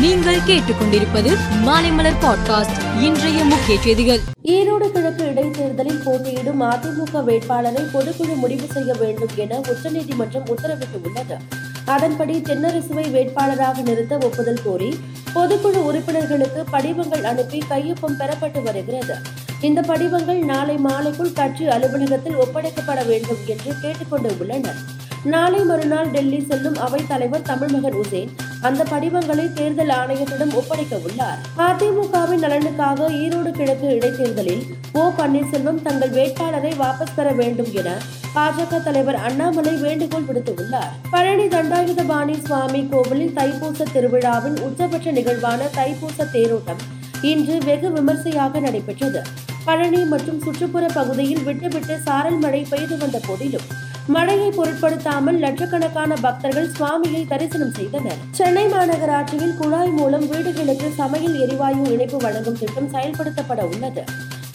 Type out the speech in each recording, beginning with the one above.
நீங்கள் கேட்டுக்கொண்டிருப்பது மாலைமலர் பாட்காஸ்ட் இன்றைய முக்கிய செய்திகள். ஈரோடு கிழக்கு இடைத்தேர்தலில் போட்டியிடும் அதிமுக வேட்பாளரை பொதுக்குழு முடிவு செய்ய வேண்டும் என உச்சநீதிமன்றம் உத்தரவிட்டுள்ளது. அதன்படி தென்னரசுவை வேட்பாளராக நிறுத்த ஒப்புதல் கோரி பொதுக்குழு உறுப்பினர்களுக்கு படிவங்கள் அனுப்பி கையொப்பம் பெறப்பட்டு வருகிறது. இந்த படிவங்கள் நாளை மாலைக்குள் கட்சி அலுவலகத்தில் ஒப்படைக்கப்பட வேண்டும் என்று கேட்டுக்கொண்டு உள்ளனர். நாளை மறுநாள் டெல்லி செல்லும் அவைத் தலைவர் தமிழ்மகன் உசேன் அந்த படிவங்களை தேர்தல் ஆணையத்திடம் ஒப்படைக்க உள்ளார். அதிமுகவின் நலனுக்காக ஈரோடு கிழக்கு இடைத்தேர்தலில் ஓ பன்னீர்செல்வம் தங்கள் வேட்பாளரை வாபஸ் பெற வேண்டும் என பாஜக தலைவர் அண்ணாமலை வேண்டுகோள் விடுத்துள்ளார் பழனி தண்டாயுதபாணி சுவாமி கோவிலில் தைப்பூச திருவிழாவின் உச்சபட்ச நிகழ்வான தைப்பூச தேரோட்டம் இன்று வெகு விமர்சையாக நடைபெற்றது. பழனி மற்றும் சுற்றுப்புற பகுதியில் விட்டுவிட்டு சாரல் மழை பெய்து வந்த போதிலும் மழையை பொருட்படுத்தாமல் லட்சக்கணக்கான பக்தர்கள் சுவாமியை தரிசனம் செய்தனர். சென்னை மாநகராட்சியில் குழாய் மூலம் வீடுகளுக்கு சமையல் எரிவாயு இணைப்பு வழங்கும் திட்டம் செயல்படுத்தப்பட உள்ளது.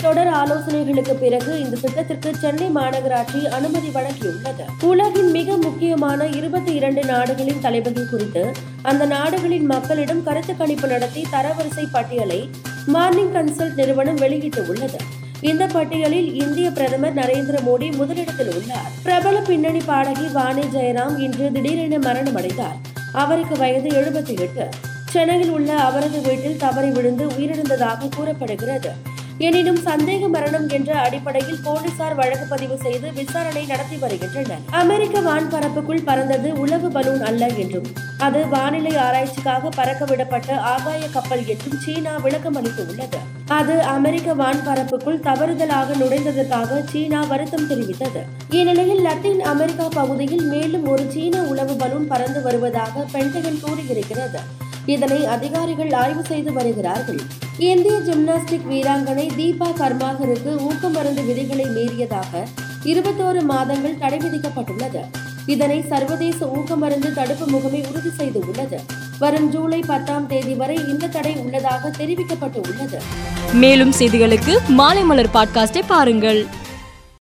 தொடர் ஆலோசனைகளுக்கு பிறகு இந்த திட்டத்திற்கு சென்னை மாநகராட்சி அனுமதி வழங்கியுள்ளது. உலகின் மிக முக்கியமான இருபத்தி இரண்டு நாடுகளின் தலைவர்கள் குறித்து அந்த நாடுகளின் மக்களிடம் கருத்து கணிப்பு நடத்தி தரவரிசை பட்டியலை மார்னிங் கன்சல்ட் நிறுவனம் வெளியிட்டு உள்ளது. இந்த பட்டியலில் இந்திய பிரதமர் நரேந்திர மோடி முதலிடத்தில் உள்ளார். பிரபல பின்னணி பாடகி வாணி ஜெயராம் இன்று திடீரென மரணமடைந்தார். அவருக்கு வயது எழுபத்தி எட்டு. சென்னையில் உள்ள அவரது வீட்டில் தவறி விழுந்து உயிரிழந்ததாக கூறப்படுகிறது. எனினும் சந்தேக மரணம் என்ற அடிப்படையில் போலீசார் வழக்கு பதிவு செய்து விசாரணை நடத்தி வருகின்றனர். அமெரிக்க வான்பரப்புக்குள் பறந்தது உளவு பலூன் அல்ல என்றும் அது வானிலை ஆராய்ச்சிக்காக பறக்கவிடப்பட்ட ஆகாய கப்பல் என்றும் சீனா விளக்கம் அளித்துள்ளது. அது அமெரிக்க வான்பரப்புக்குள் தவறுதலாக நுழைந்ததற்காக சீனா வருத்தம் தெரிவித்தது. இந்நிலையில் லத்தீன் அமெரிக்கா பகுதியில் மேலும் ஒரு சீன உளவு பலூன் பறந்து வருவதாக பென்டகன் கூறியிருக்கிறது. இதனை அதிகாரிகள் ஆய்வு செய்து வருகிறார்கள். இந்திய ஜிம்னாஸ்டிக் வீராங்கனை தீபா கர்மாகருக்கு ஊக்கமருந்து விதிகளை மீறியதாக இருபத்தோரு மாதங்கள் தடை விதிக்கப்பட்டுள்ளது. இதனை சர்வதேச ஊக்கமருந்து தடுப்பு முகமை உறுதி செய்துள்ளது. வரும் ஜூலை பத்தாம் தேதி வரை இந்த தடை உள்ளதாக தெரிவிக்கப்பட்டு உள்ளது மேலும் செய்திகளுக்கு மாலைமலர் பாட்காஸ்டை பாருங்கள்.